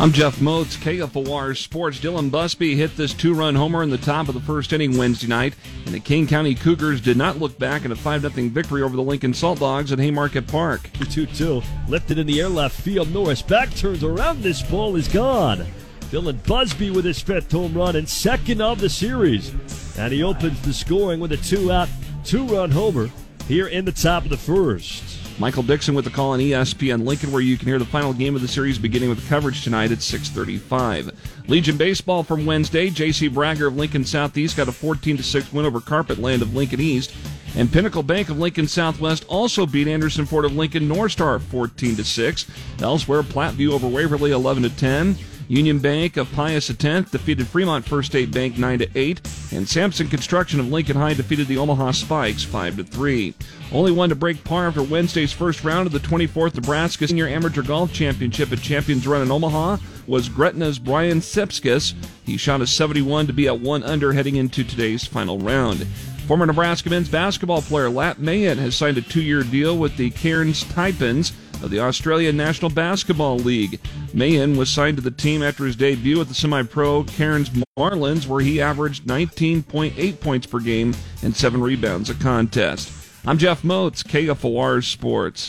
I'm Jeff Moats, KFOR Sports. Dylan Busby hit this two run homer in the top of the first inning Wednesday night, and the Kane County Cougars did not look back in a 5 0 victory over the Lincoln Salt Dogs at Haymarket Park. 2 2. Lifted in the air left field. Norris back turns around. This ball is gone. Dylan Busby with his fifth home run and second of the series. And he opens the scoring with a two out, two run homer here in the top of the first. Michael Dixon with the call on ESPN Lincoln, where you can hear the final game of the series beginning with coverage tonight at 6:35. Legion baseball from Wednesday. J.C. Bragger of Lincoln Southeast got a 14-6 win over Carpetland of Lincoln East, and Pinnacle Bank of Lincoln Southwest also beat Anderson Ford of Lincoln North Star 14-6. Elsewhere, Platteview over Waverly 11-10. Union Bank of Pius X defeated Fremont First State Bank 9 to 8, and Sampson Construction of Lincoln High defeated the Omaha Spikes 5 to 3. Only one to break par after Wednesday's first round of the 24th Nebraska Senior Amateur Golf Championship at Champions Run in Omaha was Gretna's Brian Sepskis. He shot a 71 to be at 1 under heading into today's final round. Former Nebraska men's basketball player Lat Mayen has signed a two-year deal with the Cairns Taipans of the Australian National Basketball League. Mayen was signed to the team after his debut at the semi pro Cairns Marlins, where he averaged 19.8 points per game and seven rebounds a contest. I'm Jeff Moats, KFOR Sports.